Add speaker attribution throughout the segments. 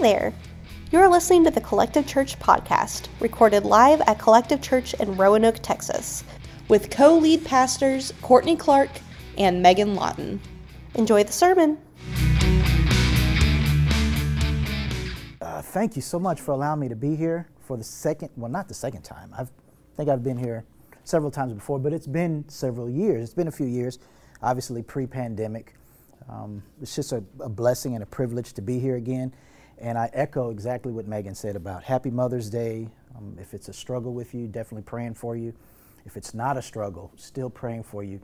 Speaker 1: There. You're listening to the Collective Church podcast, recorded live at Collective Church in Roanoke, Texas, with co lead pastors Courtney Clark and Megan Lawton. Enjoy the sermon.
Speaker 2: Uh, thank you so much for allowing me to be here for the second, well, not the second time. I've, I think I've been here several times before, but it's been several years. It's been a few years, obviously pre pandemic. Um, it's just a, a blessing and a privilege to be here again. And I echo exactly what Megan said about Happy Mother's Day. Um, if it's a struggle with you, definitely praying for you. If it's not a struggle, still praying for you.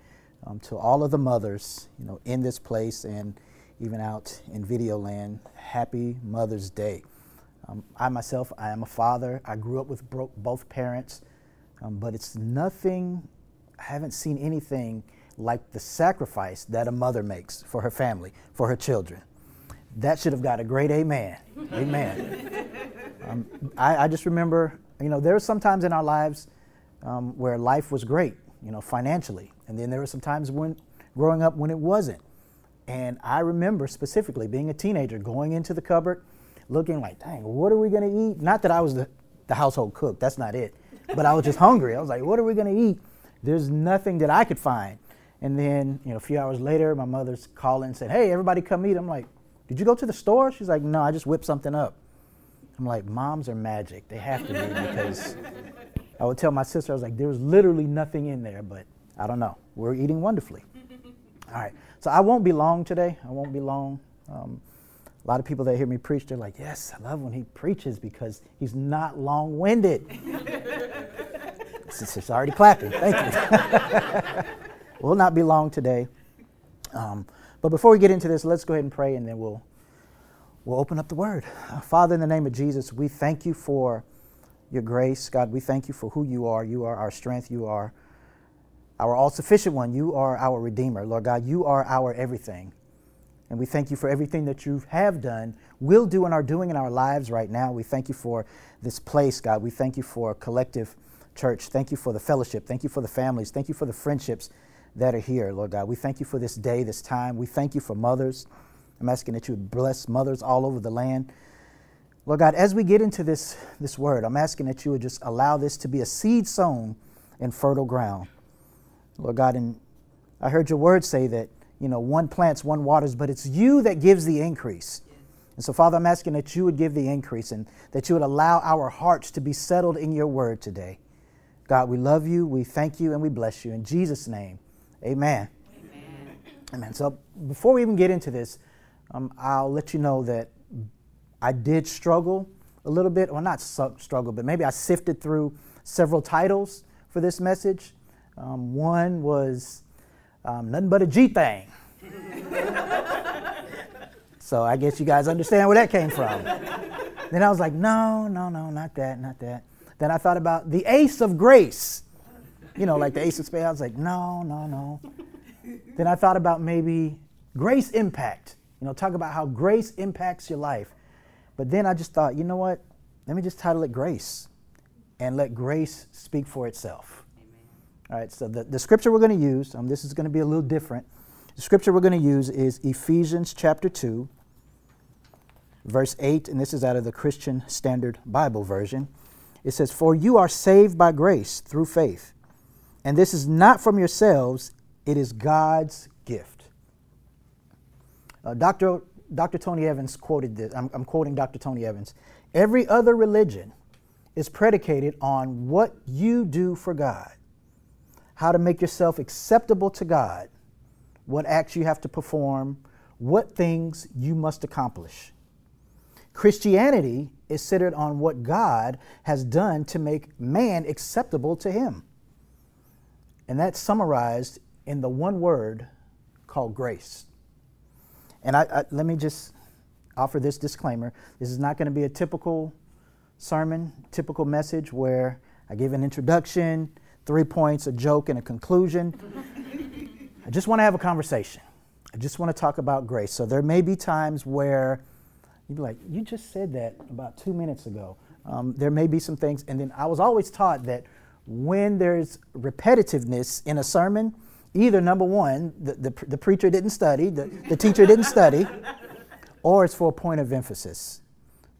Speaker 2: Um, to all of the mothers, you know, in this place and even out in video land, Happy Mother's Day. Um, I myself, I am a father. I grew up with bro- both parents, um, but it's nothing. I haven't seen anything like the sacrifice that a mother makes for her family, for her children that should have got a great amen. amen. Um, I, I, just remember, you know, there were some times in our lives um, where life was great, you know, financially. And then there were some times when growing up when it wasn't. And I remember specifically being a teenager, going into the cupboard, looking like, dang, what are we going to eat? Not that I was the, the household cook, that's not it. But I was just hungry. I was like, what are we going to eat? There's nothing that I could find. And then, you know, a few hours later, my mother's calling and said, hey, everybody come eat. I'm like, did you go to the store? She's like, No, I just whipped something up. I'm like, Moms are magic. They have to be because I would tell my sister, I was like, There was literally nothing in there, but I don't know. We're eating wonderfully. All right. So I won't be long today. I won't be long. Um, a lot of people that hear me preach, they're like, Yes, I love when he preaches because he's not long winded. it's already clapping. Thank you. we'll not be long today. Um, but before we get into this, let's go ahead and pray and then we'll, we'll open up the word. Uh, Father, in the name of Jesus, we thank you for your grace. God, we thank you for who you are. You are our strength. You are our all sufficient one. You are our Redeemer. Lord God, you are our everything. And we thank you for everything that you have done, will do, and are doing in our lives right now. We thank you for this place, God. We thank you for collective church. Thank you for the fellowship. Thank you for the families. Thank you for the friendships that are here, Lord God. We thank you for this day, this time. We thank you for mothers. I'm asking that you bless mothers all over the land. Lord God, as we get into this, this word, I'm asking that you would just allow this to be a seed sown in fertile ground. Lord God, and I heard your word say that, you know, one plants, one waters, but it's you that gives the increase. And so, Father, I'm asking that you would give the increase and that you would allow our hearts to be settled in your word today. God, we love you, we thank you, and we bless you. In Jesus' name, Amen. Amen. Amen. So before we even get into this, um, I'll let you know that I did struggle a little bit, or not struggle, but maybe I sifted through several titles for this message. Um, one was um, Nothing But a G Thing. so I guess you guys understand where that came from. then I was like, no, no, no, not that, not that. Then I thought about The Ace of Grace you know, like the Ace of Spades. I was like, no, no, no. then I thought about maybe grace impact. You know, talk about how grace impacts your life. But then I just thought, you know what? Let me just title it Grace and let grace speak for itself. Amen. All right, so the, the scripture we're going to use, um, this is going to be a little different. The scripture we're going to use is Ephesians chapter 2, verse 8, and this is out of the Christian Standard Bible version. It says, For you are saved by grace through faith and this is not from yourselves, it is God's gift. Uh, Dr. Dr. Tony Evans quoted this. I'm, I'm quoting Dr. Tony Evans. Every other religion is predicated on what you do for God, how to make yourself acceptable to God, what acts you have to perform, what things you must accomplish. Christianity is centered on what God has done to make man acceptable to Him. And that's summarized in the one word called grace. And I, I, let me just offer this disclaimer this is not going to be a typical sermon, typical message where I give an introduction, three points, a joke, and a conclusion. I just want to have a conversation. I just want to talk about grace. So there may be times where you'd be like, you just said that about two minutes ago. Um, there may be some things, and then I was always taught that when there's repetitiveness in a sermon, either number one, the, the, the preacher didn't study, the, the teacher didn't study, or it's for a point of emphasis.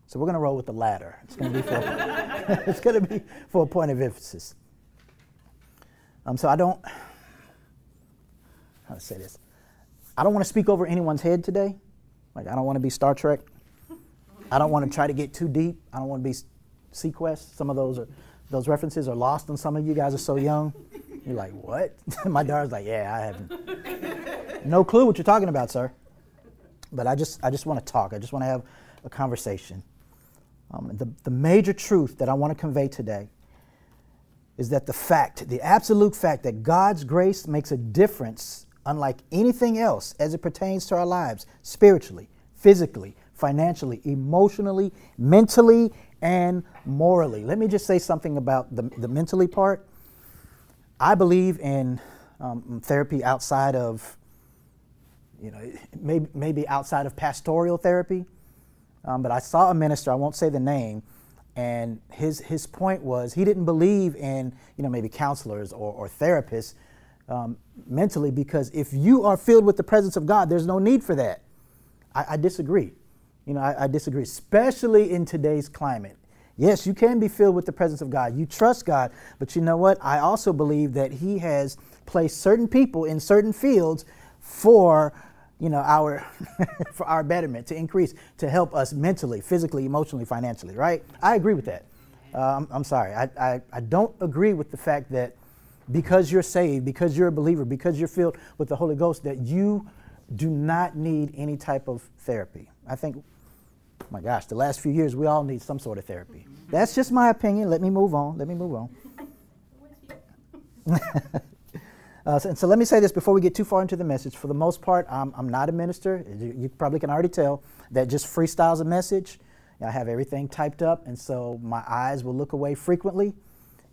Speaker 2: So we're going to roll with the latter. It's going to be for, it's going to be for a point of emphasis. Um, so I don't, how to say this? I don't want to speak over anyone's head today. Like, I don't want to be Star Trek. I don't want to try to get too deep. I don't want to be seaQuest. Some of those are, those references are lost on some of you guys are so young. You're like, what? My daughter's like, yeah, I haven't. No clue what you're talking about, sir. But I just, I just want to talk. I just want to have a conversation. Um, the, the major truth that I want to convey today is that the fact, the absolute fact that God's grace makes a difference unlike anything else as it pertains to our lives, spiritually, physically, financially, emotionally, mentally, and morally. Let me just say something about the, the mentally part. I believe in um, therapy outside of, you know, maybe, maybe outside of pastoral therapy. Um, but I saw a minister, I won't say the name, and his, his point was he didn't believe in, you know, maybe counselors or, or therapists um, mentally because if you are filled with the presence of God, there's no need for that. I, I disagree. You know, I, I disagree, especially in today's climate. Yes, you can be filled with the presence of God. You trust God, but you know what? I also believe that He has placed certain people in certain fields for you know our for our betterment to increase to help us mentally physically emotionally financially right i agree with that uh, I'm, I'm, sorry I, I, I don't agree with the fact that because you're saved because you're a believer because you're filled with the holy ghost that you do not need any type of therapy i think my gosh the last few years we all need some sort of therapy that's just my opinion let me move on let me move on Uh, so, so, let me say this before we get too far into the message. For the most part, I'm, I'm not a minister. You, you, probably can already tell that just freestyles a message. I have everything typed up, and so my eyes will look away frequently.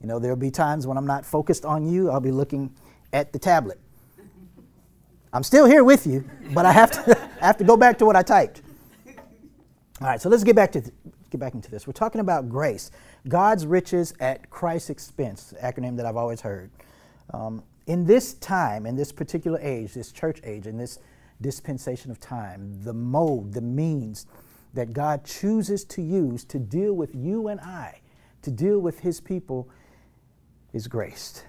Speaker 2: You know, there'll be times when I'm not focused on you. I'll be looking at the tablet. I'm still here with you, but I have to I have to go back to what I typed. All right, so let's get back to th- get back into this. We're talking about grace, God's riches at Christ's expense, acronym that I've always heard. Um, in this time, in this particular age, this church age, in this dispensation of time, the mode, the means that God chooses to use to deal with you and I, to deal with His people, is grace.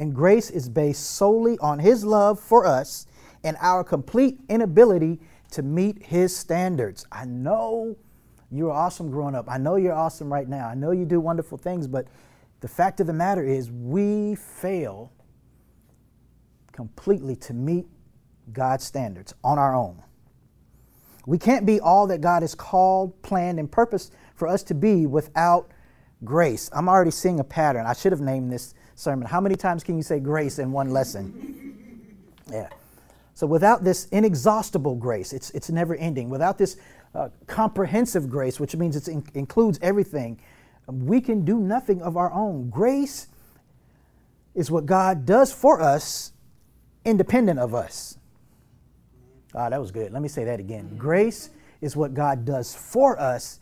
Speaker 2: And grace is based solely on His love for us and our complete inability to meet His standards. I know you were awesome growing up. I know you're awesome right now. I know you do wonderful things, but the fact of the matter is, we fail completely to meet God's standards on our own. We can't be all that God has called, planned, and purposed for us to be without grace. I'm already seeing a pattern. I should have named this sermon. How many times can you say grace in one lesson? Yeah. So without this inexhaustible grace, it's, it's never ending. Without this uh, comprehensive grace, which means it in- includes everything, we can do nothing of our own. Grace is what God does for us independent of us. Ah, that was good. Let me say that again. Grace is what God does for us,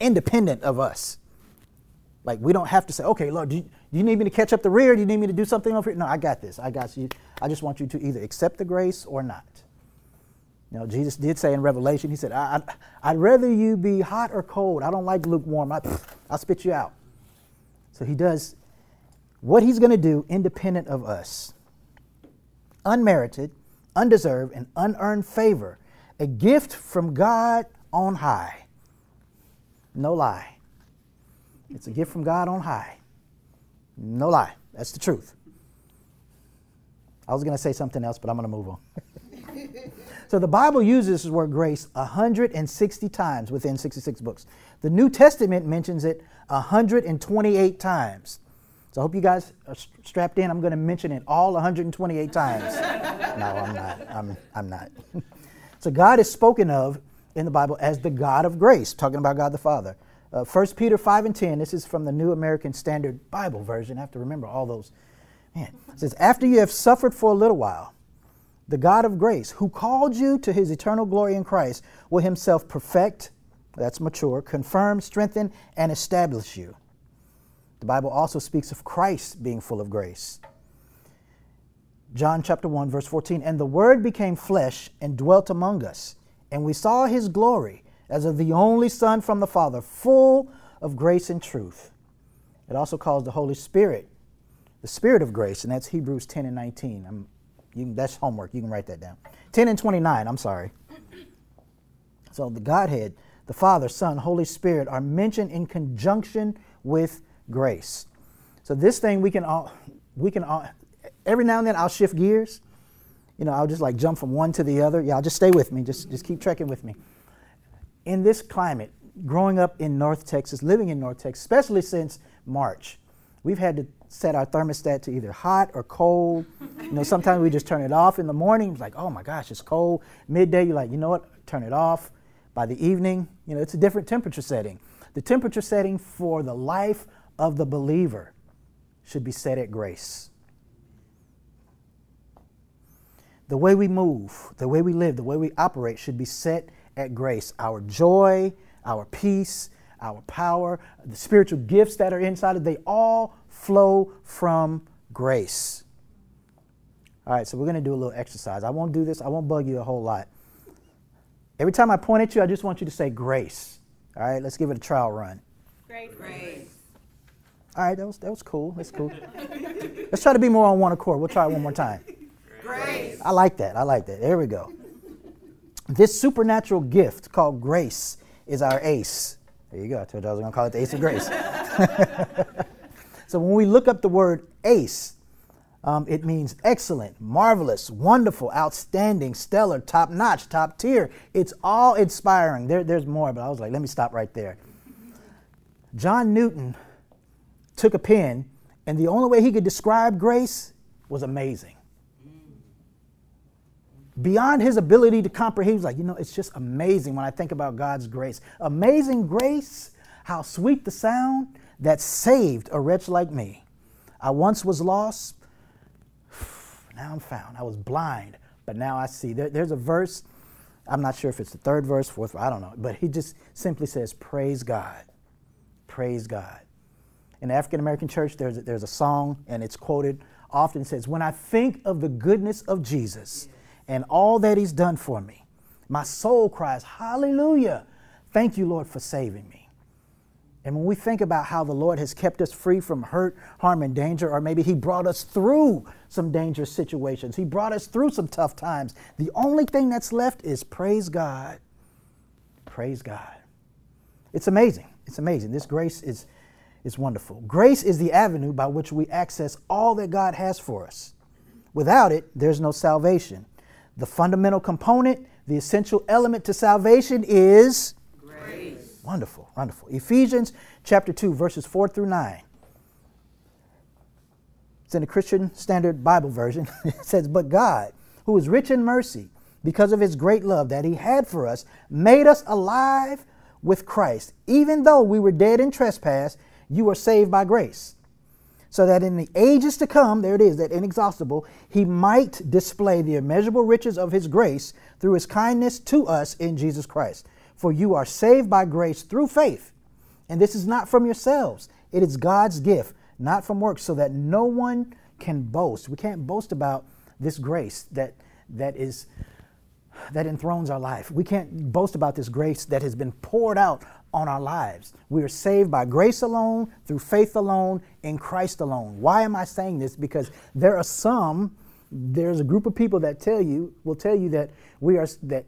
Speaker 2: independent of us. Like we don't have to say, okay, Lord, do you, do you, need me to catch up the rear? Do you need me to do something over here? No, I got this. I got you. I just want you to either accept the grace or not. You know, Jesus did say in Revelation, He said, I, would rather you be hot or cold. I don't like lukewarm. I, I'll spit you out. So He does what He's going to do independent of us unmerited, undeserved, and unearned favor, a gift from God on high. No lie. It's a gift from God on high. No lie. That's the truth. I was going to say something else, but I'm going to move on. so the Bible uses this word grace 160 times within 66 books. The New Testament mentions it 128 times. So I hope you guys are strapped in. I'm going to mention it all 128 times. no, I'm not. I'm, I'm not. so God is spoken of in the Bible as the God of grace, talking about God the Father. Uh, 1 Peter 5 and 10, this is from the New American Standard Bible version. I have to remember all those. Man, it says, After you have suffered for a little while, the God of grace, who called you to his eternal glory in Christ, will himself perfect, that's mature, confirm, strengthen, and establish you. The Bible also speaks of Christ being full of grace. John chapter 1 verse 14 and the word became flesh and dwelt among us and we saw his glory as of the only Son from the Father, full of grace and truth. It also calls the Holy Spirit the Spirit of grace, and that's Hebrews 10 and 19. Can, that's homework. You can write that down. 10 and 29, I'm sorry. So the Godhead, the Father, Son, Holy Spirit are mentioned in conjunction with grace. So this thing we can all, we can all, every now and then I'll shift gears. You know, I'll just like jump from one to the other. Yeah, I'll just stay with me. Just, just keep trekking with me. In this climate, growing up in North Texas, living in North Texas, especially since March, we've had to set our thermostat to either hot or cold. You know, sometimes we just turn it off in the morning. It's like, oh my gosh, it's cold. Midday, you're like, you know what? Turn it off. By the evening, you know, it's a different temperature setting. The temperature setting for the life of the believer should be set at grace. The way we move, the way we live, the way we operate should be set at grace. Our joy, our peace, our power, the spiritual gifts that are inside of, they all flow from grace. All right, so we're going to do a little exercise. I won't do this, I won't bug you a whole lot. Every time I point at you, I just want you to say grace. All right, let's give it a trial run.
Speaker 3: Grace. Grace.
Speaker 2: All right, that was, that was cool. That's cool. let's try to be more on one accord. We'll try it one more time.
Speaker 3: Grace.
Speaker 2: I like that. I like that. There we go. This supernatural gift called grace is our ace. There you go. I told you I was going to call it the ace of grace. So when we look up the word ace, um, it means excellent, marvelous, wonderful, outstanding, stellar, top notch, top tier. It's all inspiring. There, there's more, but I was like, let me stop right there. John Newton took a pen, and the only way he could describe grace was amazing. Beyond his ability to comprehend, he was like, you know, it's just amazing when I think about God's grace. Amazing grace, how sweet the sound that saved a wretch like me. I once was lost, now I'm found. I was blind, but now I see. There, there's a verse, I'm not sure if it's the third verse, fourth, I don't know, but he just simply says, Praise God. Praise God. In the African American church, there's a, there's a song, and it's quoted often says, When I think of the goodness of Jesus and all that he's done for me, my soul cries, Hallelujah. Thank you, Lord, for saving me. And when we think about how the Lord has kept us free from hurt, harm, and danger, or maybe He brought us through some dangerous situations, He brought us through some tough times, the only thing that's left is praise God. Praise God. It's amazing. It's amazing. This grace is, is wonderful. Grace is the avenue by which we access all that God has for us. Without it, there's no salvation. The fundamental component, the essential element to salvation is grace. Wonderful, wonderful. Ephesians chapter 2, verses 4 through 9. It's in the Christian Standard Bible version. it says, But God, who is rich in mercy, because of his great love that he had for us, made us alive with Christ. Even though we were dead in trespass, you are saved by grace. So that in the ages to come, there it is, that inexhaustible, he might display the immeasurable riches of his grace through his kindness to us in Jesus Christ. For you are saved by grace through faith. And this is not from yourselves, it is God's gift, not from works, so that no one can boast. We can't boast about this grace that, that is that enthrones our life. We can't boast about this grace that has been poured out on our lives. We are saved by grace alone, through faith alone, in Christ alone. Why am I saying this? Because there are some, there's a group of people that tell you, will tell you that we are, that,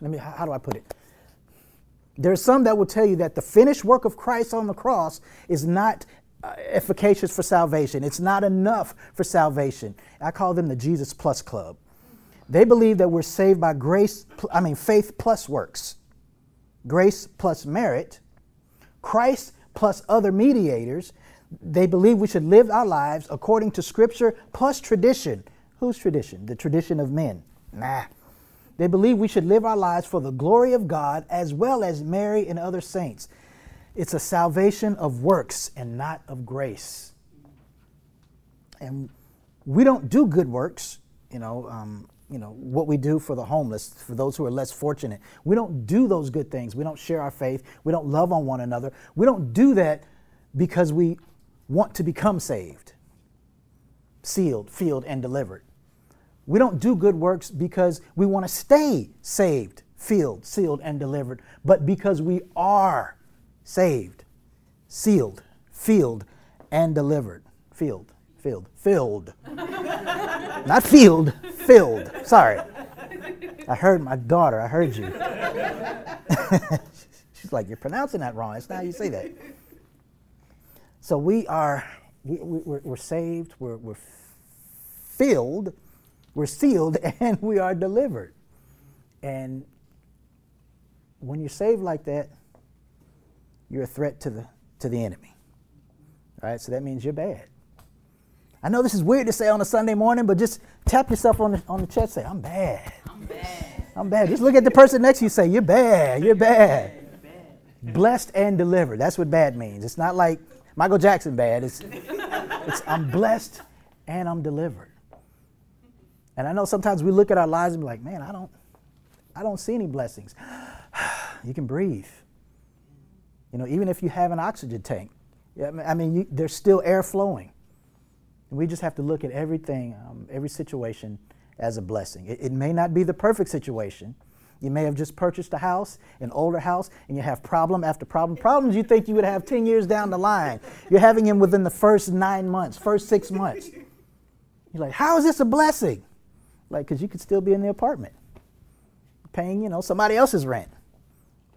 Speaker 2: let me, how do I put it? There's some that will tell you that the finished work of Christ on the cross is not uh, efficacious for salvation. It's not enough for salvation. I call them the Jesus Plus Club. They believe that we're saved by grace, I mean, faith plus works, grace plus merit, Christ plus other mediators. They believe we should live our lives according to Scripture plus tradition. Whose tradition? The tradition of men. Nah, they believe we should live our lives for the glory of God as well as Mary and other saints. It's a salvation of works and not of grace. And we don't do good works, you know, um, you know, what we do for the homeless, for those who are less fortunate. We don't do those good things. We don't share our faith. We don't love on one another. We don't do that because we want to become saved, sealed, filled, and delivered. We don't do good works because we want to stay saved, filled, sealed, and delivered, but because we are saved, sealed, filled, and delivered. Filled, filled, filled. Not filled, filled. Sorry. I heard my daughter, I heard you. She's like, You're pronouncing that wrong. That's not how you say that. So we are, we, are we, saved, we're, we're filled, we're sealed, and we are delivered. And when you're saved like that, you're a threat to the, to the enemy. Right, so that means you're bad. I know this is weird to say on a Sunday morning, but just tap yourself on the, on the chest say, I'm bad. I'm bad. I'm bad. Just look at the person next to you say, You're bad. You're bad. Blessed and delivered. That's what bad means. It's not like Michael Jackson bad. It's, it's I'm blessed and I'm delivered. And I know sometimes we look at our lives and be like, man, I don't, I don't see any blessings. you can breathe. You know, even if you have an oxygen tank, I mean, you, there's still air flowing. And we just have to look at everything, um, every situation as a blessing. It, it, may not be the perfect situation. You may have just purchased a house, an older house, and you have problem after problem. Problems you think you would have 10 years down the line. You're having them within the first nine months, first six months. You're like, how is this a blessing? Like, because you could still be in the apartment paying, you know, somebody else's rent.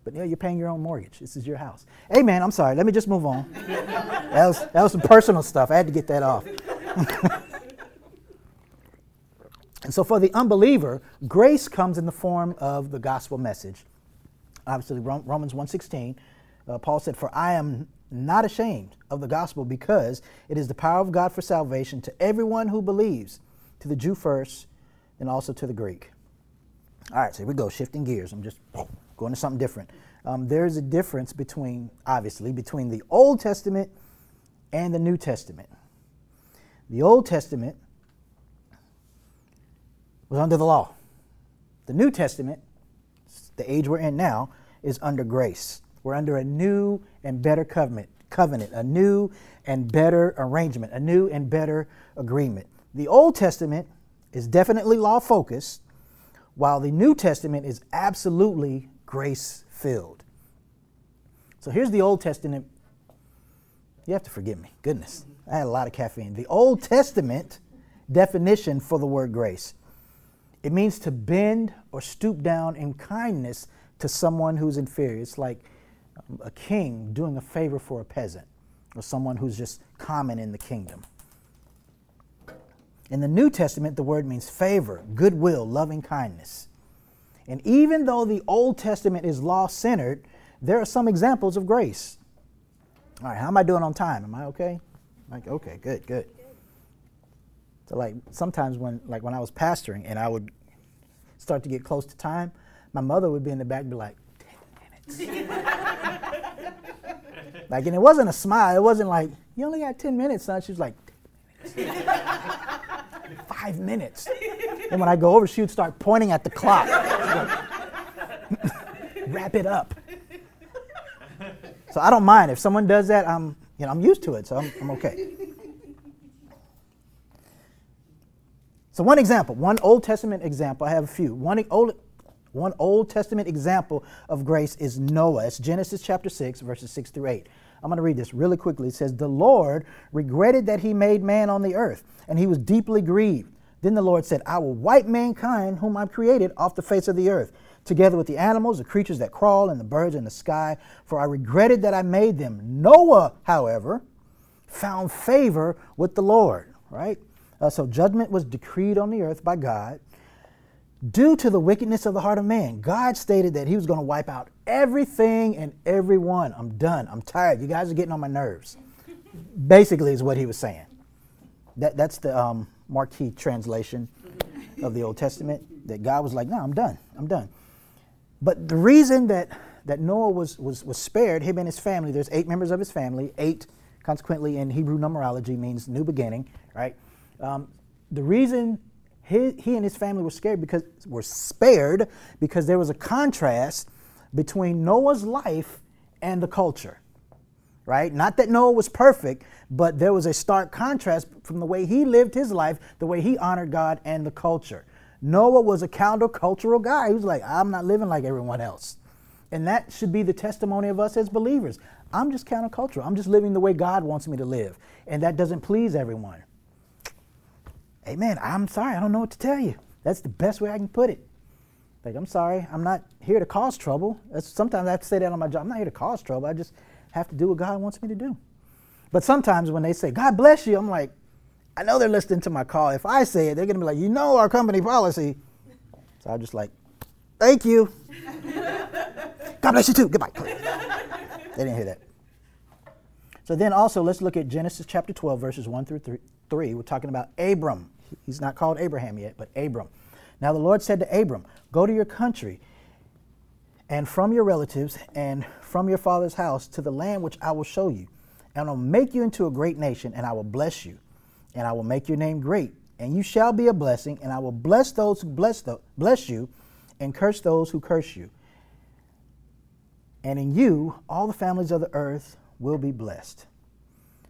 Speaker 2: But know, you're paying your own mortgage. This is your house. Hey, man, I'm sorry. Let me just move on. that, was, that was some personal stuff. I had to get that off. And so for the unbeliever, grace comes in the form of the gospel message. Obviously, Romans 1.16, uh, Paul said, For I am not ashamed of the gospel because it is the power of God for salvation to everyone who believes, to the Jew first, and also to the Greek. All right, so here we go, shifting gears. I'm just going to something different. Um, there's a difference between, obviously, between the Old Testament and the New Testament. The Old Testament was under the law. The New Testament, the age we're in now, is under grace. We're under a new and better covenant, covenant, a new and better arrangement, a new and better agreement. The Old Testament is definitely law focused, while the New Testament is absolutely grace filled. So here's the Old Testament. You have to forgive me. Goodness, I had a lot of caffeine. The Old Testament definition for the word grace it means to bend or stoop down in kindness to someone who's inferior. It's like a king doing a favor for a peasant or someone who's just common in the kingdom. In the New Testament, the word means favor, goodwill, loving kindness. And even though the Old Testament is law centered, there are some examples of grace. All right, how am I doing on time? Am I okay? Like, okay, good, good. So like sometimes when like when I was pastoring and I would start to get close to time, my mother would be in the back be like, 10 minutes. like, and it wasn't a smile. It wasn't like, you only got 10 minutes, son. She was like, five minutes. And when I go over, she would start pointing at the clock. Wrap it up. So I don't mind if someone does that. I'm, you know, I'm used to it, so I'm, I'm okay. So one example, one Old Testament example. I have a few. One Old, one Old Testament example of grace is Noah. It's Genesis chapter 6, verses 6 through 8. I'm going to read this really quickly. It says, The Lord regretted that he made man on the earth, and he was deeply grieved. Then the Lord said, I will wipe mankind, whom I've created, off the face of the earth, together with the animals, the creatures that crawl, and the birds in the sky, for I regretted that I made them. Noah, however, found favor with the Lord, right? Uh, so judgment was decreed on the earth by God due to the wickedness of the heart of man. God stated that he was going to wipe out everything and everyone. I'm done. I'm tired. You guys are getting on my nerves. Basically, is what he was saying. That, that's the um, Marquee translation of the Old Testament, that God was like, no, I'm done. I'm done. But the reason that, that Noah was, was, was spared, him and his family, there's eight members of his family. Eight, consequently, in Hebrew numerology means new beginning, right? Um, the reason he, he and his family were scared because were spared because there was a contrast between Noah's life and the culture right? Not that Noah was perfect, but there was a stark contrast from the way he lived his life, the way he honored God and the culture. Noah was a countercultural guy. He was like, I'm not living like everyone else. And that should be the testimony of us as believers. I'm just countercultural. I'm just living the way God wants me to live. And that doesn't please everyone. Amen. I'm sorry. I don't know what to tell you. That's the best way I can put it. Like, I'm sorry. I'm not here to cause trouble. That's, sometimes I have to say that on my job. I'm not here to cause trouble. I just have to do what God wants me to do. But sometimes when they say, God bless you, I'm like, I know they're listening to my call. If I say it, they're going to be like, you know our company policy. So I'm just like, thank you. God bless you too. Goodbye. they didn't hear that. So then also, let's look at Genesis chapter 12, verses 1 through 3. We're talking about Abram. He's not called Abraham yet, but Abram. Now the Lord said to Abram, Go to your country and from your relatives and from your father's house to the land which I will show you. And I'll make you into a great nation, and I will bless you, and I will make your name great, and you shall be a blessing, and I will bless those who bless, the, bless you, and curse those who curse you. And in you, all the families of the earth will be blessed.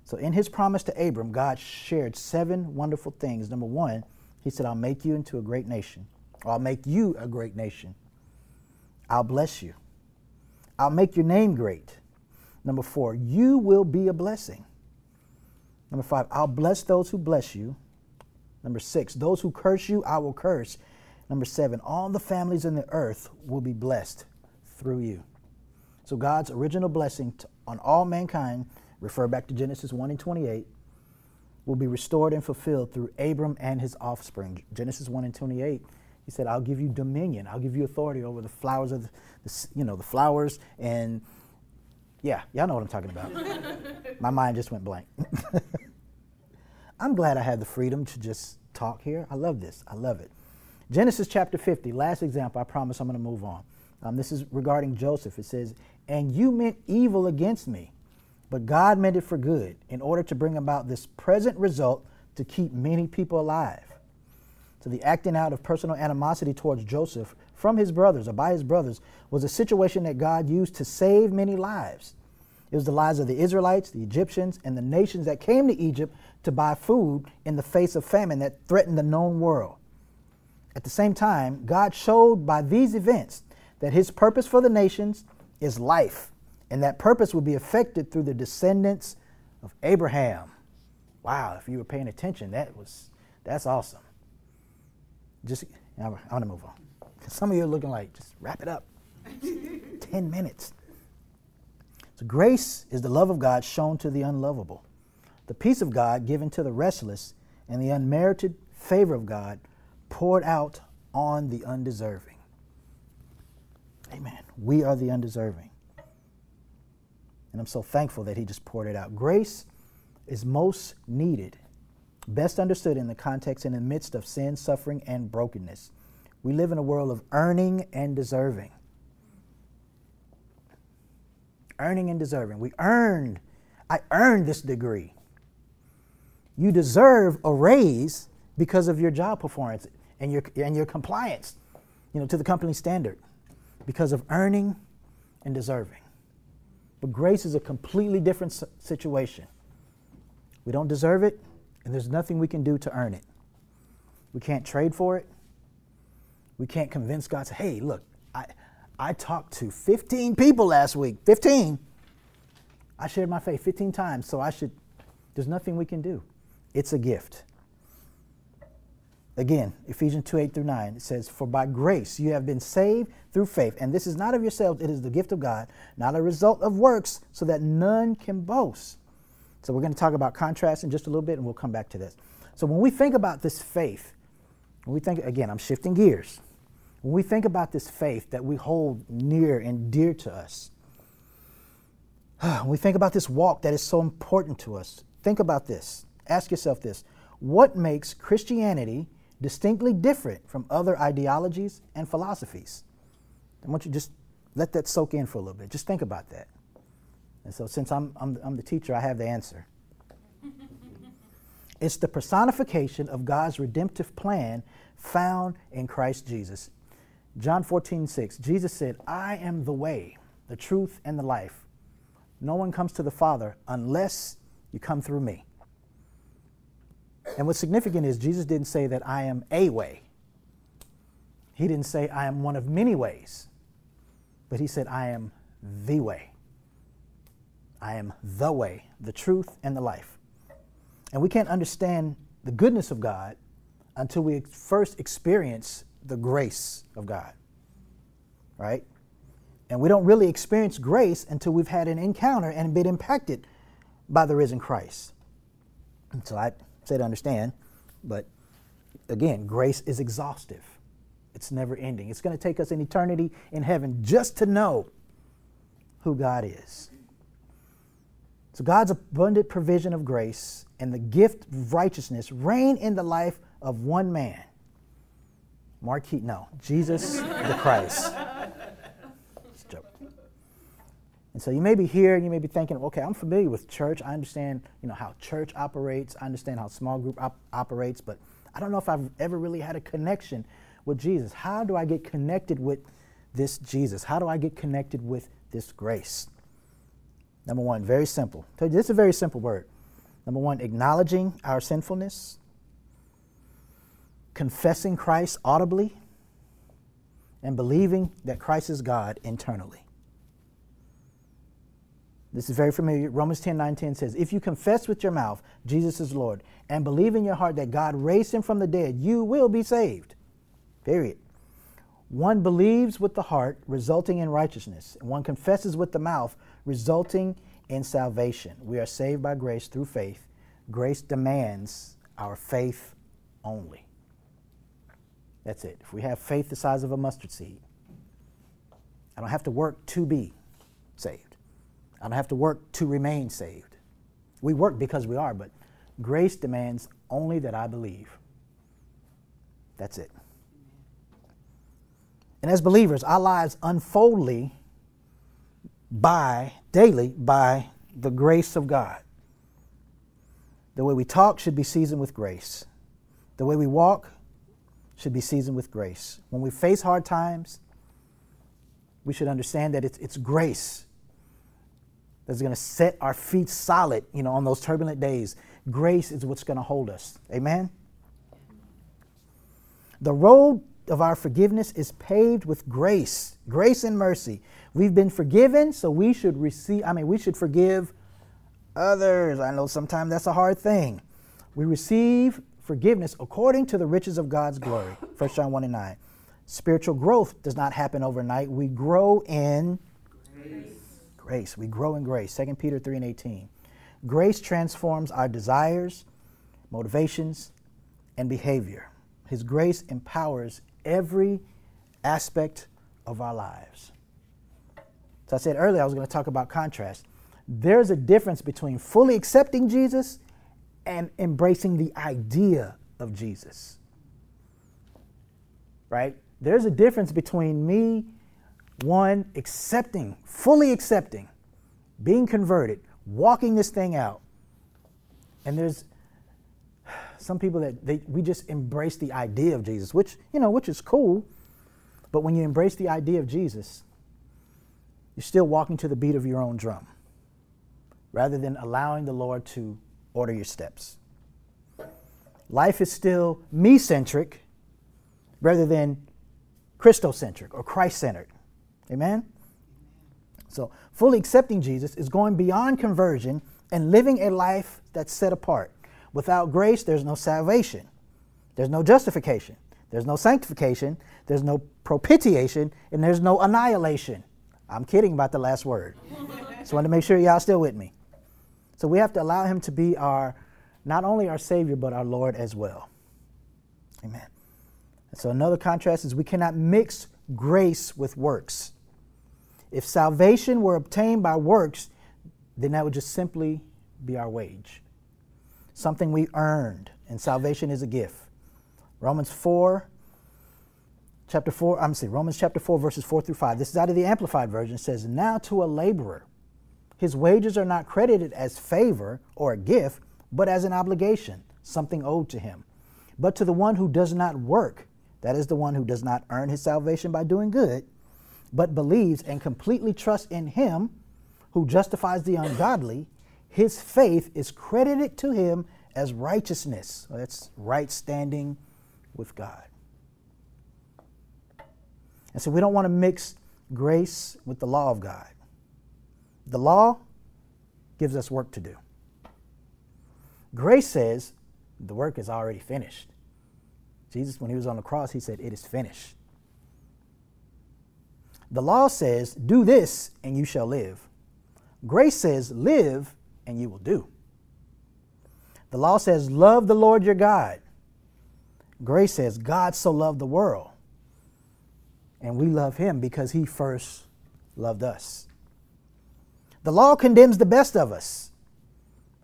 Speaker 2: So, in his promise to Abram, God shared seven wonderful things. Number one, he said, I'll make you into a great nation, I'll make you a great nation. I'll bless you. I'll make your name great. Number four, you will be a blessing. Number five, I'll bless those who bless you. Number six, those who curse you, I will curse. Number seven, all the families in the earth will be blessed through you. So God's original blessing on all mankind, refer back to Genesis 1 and 28, will be restored and fulfilled through Abram and his offspring. Genesis 1 and 28, he said, I'll give you dominion. I'll give you authority over the flowers of the, the you know, the flowers and yeah, y'all know what I'm talking about. My mind just went blank. I'm glad I had the freedom to just talk here. I love this. I love it. Genesis chapter 50, last example. I promise I'm going to move on. Um, this is regarding Joseph. It says, And you meant evil against me, but God meant it for good, in order to bring about this present result to keep many people alive. So the acting out of personal animosity towards Joseph from his brothers or by his brothers was a situation that God used to save many lives. It was the lives of the Israelites, the Egyptians, and the nations that came to Egypt to buy food in the face of famine that threatened the known world. At the same time, God showed by these events that his purpose for the nations is life, and that purpose will be effected through the descendants of Abraham. Wow, if you were paying attention, that was that's awesome. Just I'm, I'm gonna move on. Because Some of you are looking like, just wrap it up. 10 minutes. So grace is the love of God shown to the unlovable, the peace of God given to the restless, and the unmerited favor of God poured out on the undeserving. Amen. We are the undeserving. And I'm so thankful that He just poured it out. Grace is most needed, best understood in the context in the midst of sin, suffering, and brokenness. We live in a world of earning and deserving. Earning and deserving. We earned, I earned this degree. You deserve a raise because of your job performance and your, and your compliance you know, to the company standard because of earning and deserving. But grace is a completely different situation. We don't deserve it, and there's nothing we can do to earn it. We can't trade for it. We can't convince God to, hey, look, I, I talked to 15 people last week. 15. I shared my faith 15 times, so I should, there's nothing we can do. It's a gift. Again, Ephesians 2 8 through 9, it says, For by grace you have been saved through faith. And this is not of yourselves, it is the gift of God, not a result of works, so that none can boast. So we're going to talk about contrast in just a little bit, and we'll come back to this. So when we think about this faith, when we think, again, I'm shifting gears. When we think about this faith that we hold near and dear to us, when we think about this walk that is so important to us, think about this. Ask yourself this What makes Christianity distinctly different from other ideologies and philosophies. I want you to just let that soak in for a little bit. Just think about that. And so, since I'm, I'm, I'm the teacher, I have the answer. it's the personification of God's redemptive plan found in Christ Jesus. John 14, 6, Jesus said, I am the way, the truth, and the life. No one comes to the Father unless you come through me. And what's significant is Jesus didn't say that I am a way. He didn't say, I am one of many ways, but he said, I am the way. I am the way, the truth, and the life. And we can't understand the goodness of God until we first experience the grace of God. Right? And we don't really experience grace until we've had an encounter and been impacted by the risen Christ. And so I say to understand, but again, grace is exhaustive. It's never ending. It's going to take us an eternity in heaven just to know who God is. So God's abundant provision of grace and the gift of righteousness reign in the life of one man. Mark Keaton, no, Jesus the Christ. And so you may be here and you may be thinking, okay, I'm familiar with church. I understand, you know, how church operates. I understand how small group op- operates, but I don't know if I've ever really had a connection with Jesus. How do I get connected with this Jesus? How do I get connected with this grace? Number one, very simple. This is a very simple word. Number one, acknowledging our sinfulness, confessing Christ audibly, and believing that Christ is God internally. This is very familiar. Romans 10 9 10 says, If you confess with your mouth Jesus is Lord and believe in your heart that God raised him from the dead, you will be saved. Period. One believes with the heart, resulting in righteousness, and one confesses with the mouth, resulting in salvation. We are saved by grace through faith. Grace demands our faith only. That's it. If we have faith the size of a mustard seed, I don't have to work to be saved. I don't have to work to remain saved. We work because we are, but grace demands only that I believe. That's it. And as believers, our lives unfoldly by daily by the grace of God. The way we talk should be seasoned with grace. The way we walk should be seasoned with grace. When we face hard times, we should understand that it's, it's grace that's going to set our feet solid, you know, on those turbulent days. Grace is what's going to hold us. Amen. The road of our forgiveness is paved with grace, grace and mercy. We've been forgiven, so we should receive, I mean, we should forgive others. I know sometimes that's a hard thing. We receive forgiveness according to the riches of God's glory. 1 John 1 and 9. Spiritual growth does not happen overnight. We grow in grace grace. We grow in grace. 2 Peter 3 and 18. Grace transforms our desires, motivations, and behavior. His grace empowers every aspect of our lives. So I said earlier I was going to talk about contrast. There's a difference between fully accepting Jesus and embracing the idea of Jesus. Right? There's a difference between me one, accepting, fully accepting, being converted, walking this thing out. And there's some people that they, we just embrace the idea of Jesus, which, you know, which is cool. But when you embrace the idea of Jesus, you're still walking to the beat of your own drum rather than allowing the Lord to order your steps. Life is still me centric rather than Christocentric or Christ centered. Amen? So, fully accepting Jesus is going beyond conversion and living a life that's set apart. Without grace, there's no salvation, there's no justification, there's no sanctification, there's no propitiation, and there's no annihilation. I'm kidding about the last word. Just wanted to make sure y'all still with me. So we have to allow him to be our not only our Savior, but our Lord as well. Amen. so another contrast is we cannot mix grace with works. If salvation were obtained by works, then that would just simply be our wage, something we earned, and salvation is a gift. Romans 4, chapter 4, I'm saying Romans chapter 4, verses 4 through 5. This is out of the Amplified Version. It says, Now to a laborer, his wages are not credited as favor or a gift, but as an obligation, something owed to him. But to the one who does not work, that is the one who does not earn his salvation by doing good, but believes and completely trusts in him who justifies the ungodly, his faith is credited to him as righteousness. That's right standing with God. And so we don't want to mix grace with the law of God. The law gives us work to do. Grace says the work is already finished. Jesus, when he was on the cross, he said, It is finished. The law says, Do this and you shall live. Grace says, Live and you will do. The law says, Love the Lord your God. Grace says, God so loved the world. And we love him because he first loved us. The law condemns the best of us.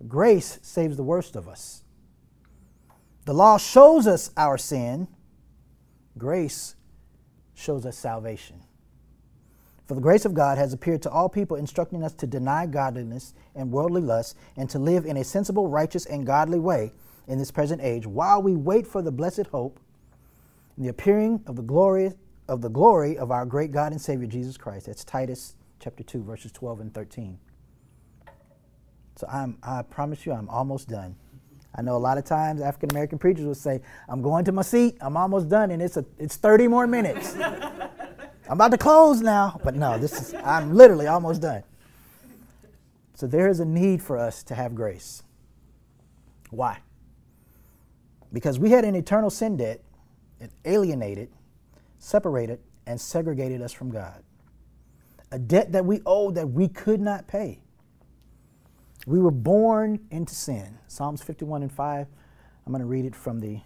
Speaker 2: Grace saves the worst of us. The law shows us our sin. Grace shows us salvation. For the grace of God has appeared to all people, instructing us to deny godliness and worldly lust, and to live in a sensible, righteous, and godly way in this present age, while we wait for the blessed hope, and the appearing of the glory of the glory of our great God and Savior Jesus Christ. That's Titus chapter 2, verses 12 and 13. So I'm, I promise you, I'm almost done. I know a lot of times African American preachers will say, I'm going to my seat, I'm almost done, and it's, a, it's 30 more minutes. I'm about to close now. But no, this is, I'm literally almost done. So there is a need for us to have grace. Why? Because we had an eternal sin debt, it alienated, separated, and segregated us from God. A debt that we owed that we could not pay. We were born into sin. Psalms 51 and 5, I'm going to read it from the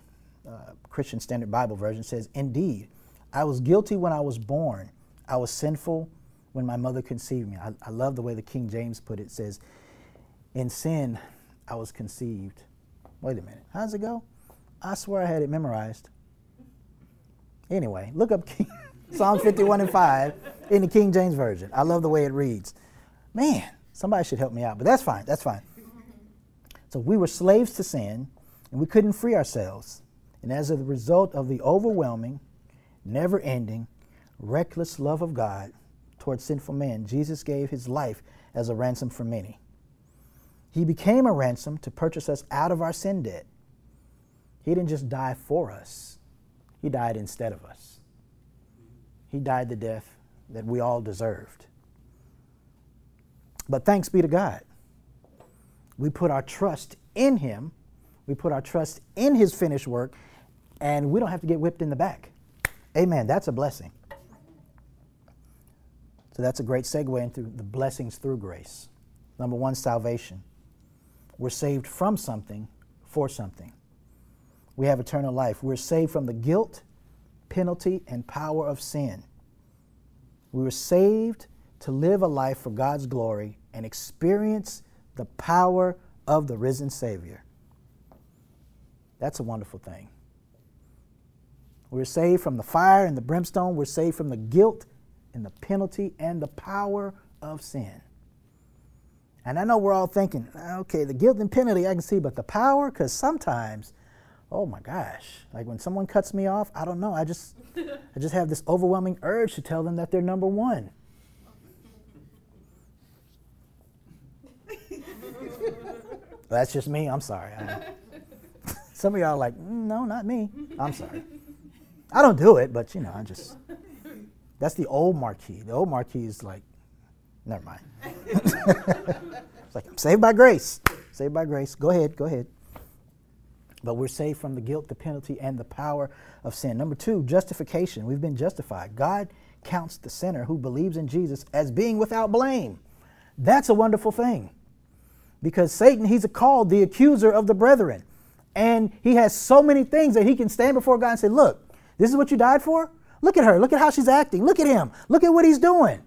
Speaker 2: uh, Christian Standard Bible version, says, Indeed, I was guilty when I was born. I was sinful when my mother conceived me. I, I love the way the King James put it. it. says, In sin, I was conceived. Wait a minute. How does it go? I swear I had it memorized. Anyway, look up King, Psalm 51 and 5 in the King James Version. I love the way it reads. Man, somebody should help me out, but that's fine. That's fine. So we were slaves to sin, and we couldn't free ourselves. And as a result of the overwhelming, never ending, reckless love of God towards sinful men, Jesus gave his life as a ransom for many. He became a ransom to purchase us out of our sin debt. He didn't just die for us, He died instead of us. He died the death that we all deserved. But thanks be to God. We put our trust in Him, we put our trust in His finished work, and we don't have to get whipped in the back. Amen. That's a blessing. So that's a great segue into the blessings through grace. Number one, salvation. We're saved from something for something. We have eternal life. We're saved from the guilt, penalty, and power of sin. We were saved to live a life for God's glory and experience the power of the risen Savior. That's a wonderful thing. We're saved from the fire and the brimstone. We're saved from the guilt and the penalty and the power of sin. And I know we're all thinking, ah, okay, the guilt and penalty I can see, but the power, because sometimes, oh my gosh, like when someone cuts me off, I don't know. I just, I just have this overwhelming urge to tell them that they're number one. That's just me. I'm sorry. some of y'all are like, mm, no, not me. I'm sorry. I don't do it, but you know, I just. That's the old marquee. The old marquee is like, never mind. it's like, I'm saved by grace. Saved by grace. Go ahead, go ahead. But we're saved from the guilt, the penalty, and the power of sin. Number two, justification. We've been justified. God counts the sinner who believes in Jesus as being without blame. That's a wonderful thing. Because Satan, he's called the accuser of the brethren. And he has so many things that he can stand before God and say, Look, this is what you died for? Look at her. Look at how she's acting. Look at him. Look at what he's doing.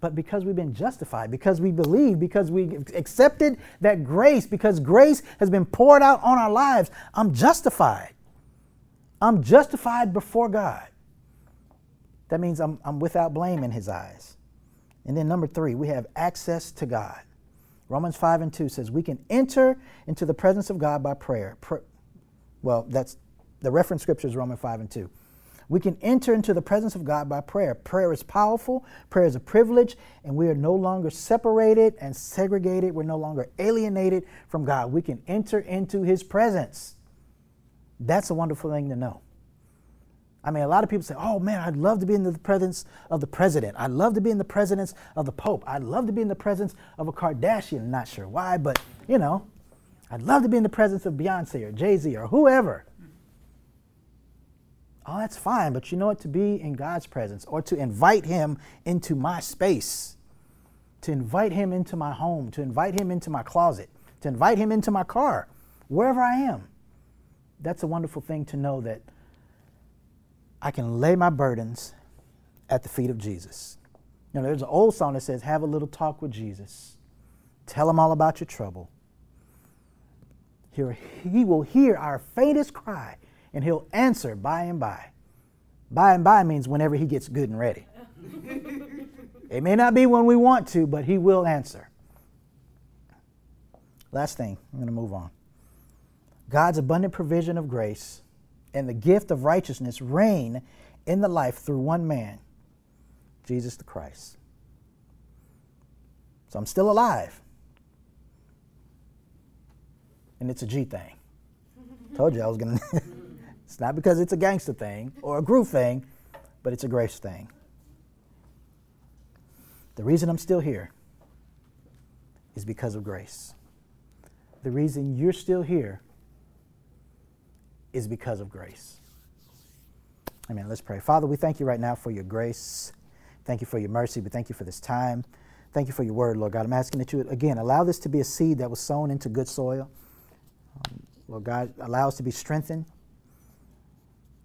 Speaker 2: But because we've been justified, because we believe, because we accepted that grace, because grace has been poured out on our lives, I'm justified. I'm justified before God. That means I'm, I'm without blame in his eyes. And then number three, we have access to God. Romans 5 and 2 says we can enter into the presence of God by prayer. well, that's the reference scripture is Romans 5 and 2. We can enter into the presence of God by prayer. Prayer is powerful, prayer is a privilege, and we are no longer separated and segregated. We're no longer alienated from God. We can enter into His presence. That's a wonderful thing to know. I mean, a lot of people say, oh man, I'd love to be in the presence of the president. I'd love to be in the presence of the Pope. I'd love to be in the presence of a Kardashian. Not sure why, but you know, I'd love to be in the presence of Beyonce or Jay Z or whoever. Oh, that's fine, but you know what? To be in God's presence or to invite Him into my space, to invite Him into my home, to invite Him into my closet, to invite Him into my car, wherever I am. That's a wonderful thing to know that I can lay my burdens at the feet of Jesus. You know, there's an old song that says, Have a little talk with Jesus. Tell him all about your trouble. He'll, he will hear our faintest cry and he'll answer by and by. By and by means whenever he gets good and ready. it may not be when we want to, but he will answer. Last thing, I'm going to move on. God's abundant provision of grace and the gift of righteousness reign in the life through one man, Jesus the Christ. So I'm still alive. And it's a G thing. Told you I was going to. It's not because it's a gangster thing or a groove thing, but it's a grace thing. The reason I'm still here is because of grace. The reason you're still here is because of grace. Amen. Let's pray. Father, we thank you right now for your grace. Thank you for your mercy. We thank you for this time. Thank you for your word, Lord God. I'm asking that you, again, allow this to be a seed that was sown into good soil. Um, Lord God, allow us to be strengthened.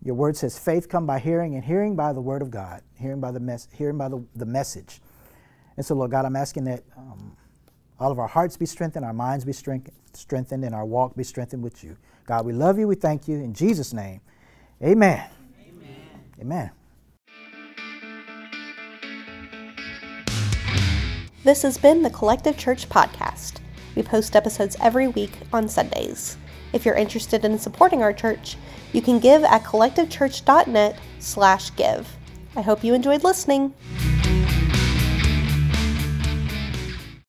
Speaker 2: Your word says faith come by hearing, and hearing by the word of God, hearing by the, mes- hearing by the, the message. And so, Lord God, I'm asking that um, all of our hearts be strengthened, our minds be strengthened, and our walk be strengthened with you. God, we love you. We thank you. In Jesus' name, amen. Amen. Amen.
Speaker 1: This has been the Collective Church Podcast. We post episodes every week on Sundays. If you're interested in supporting our church, you can give at collectivechurch.net slash give. I hope you enjoyed listening.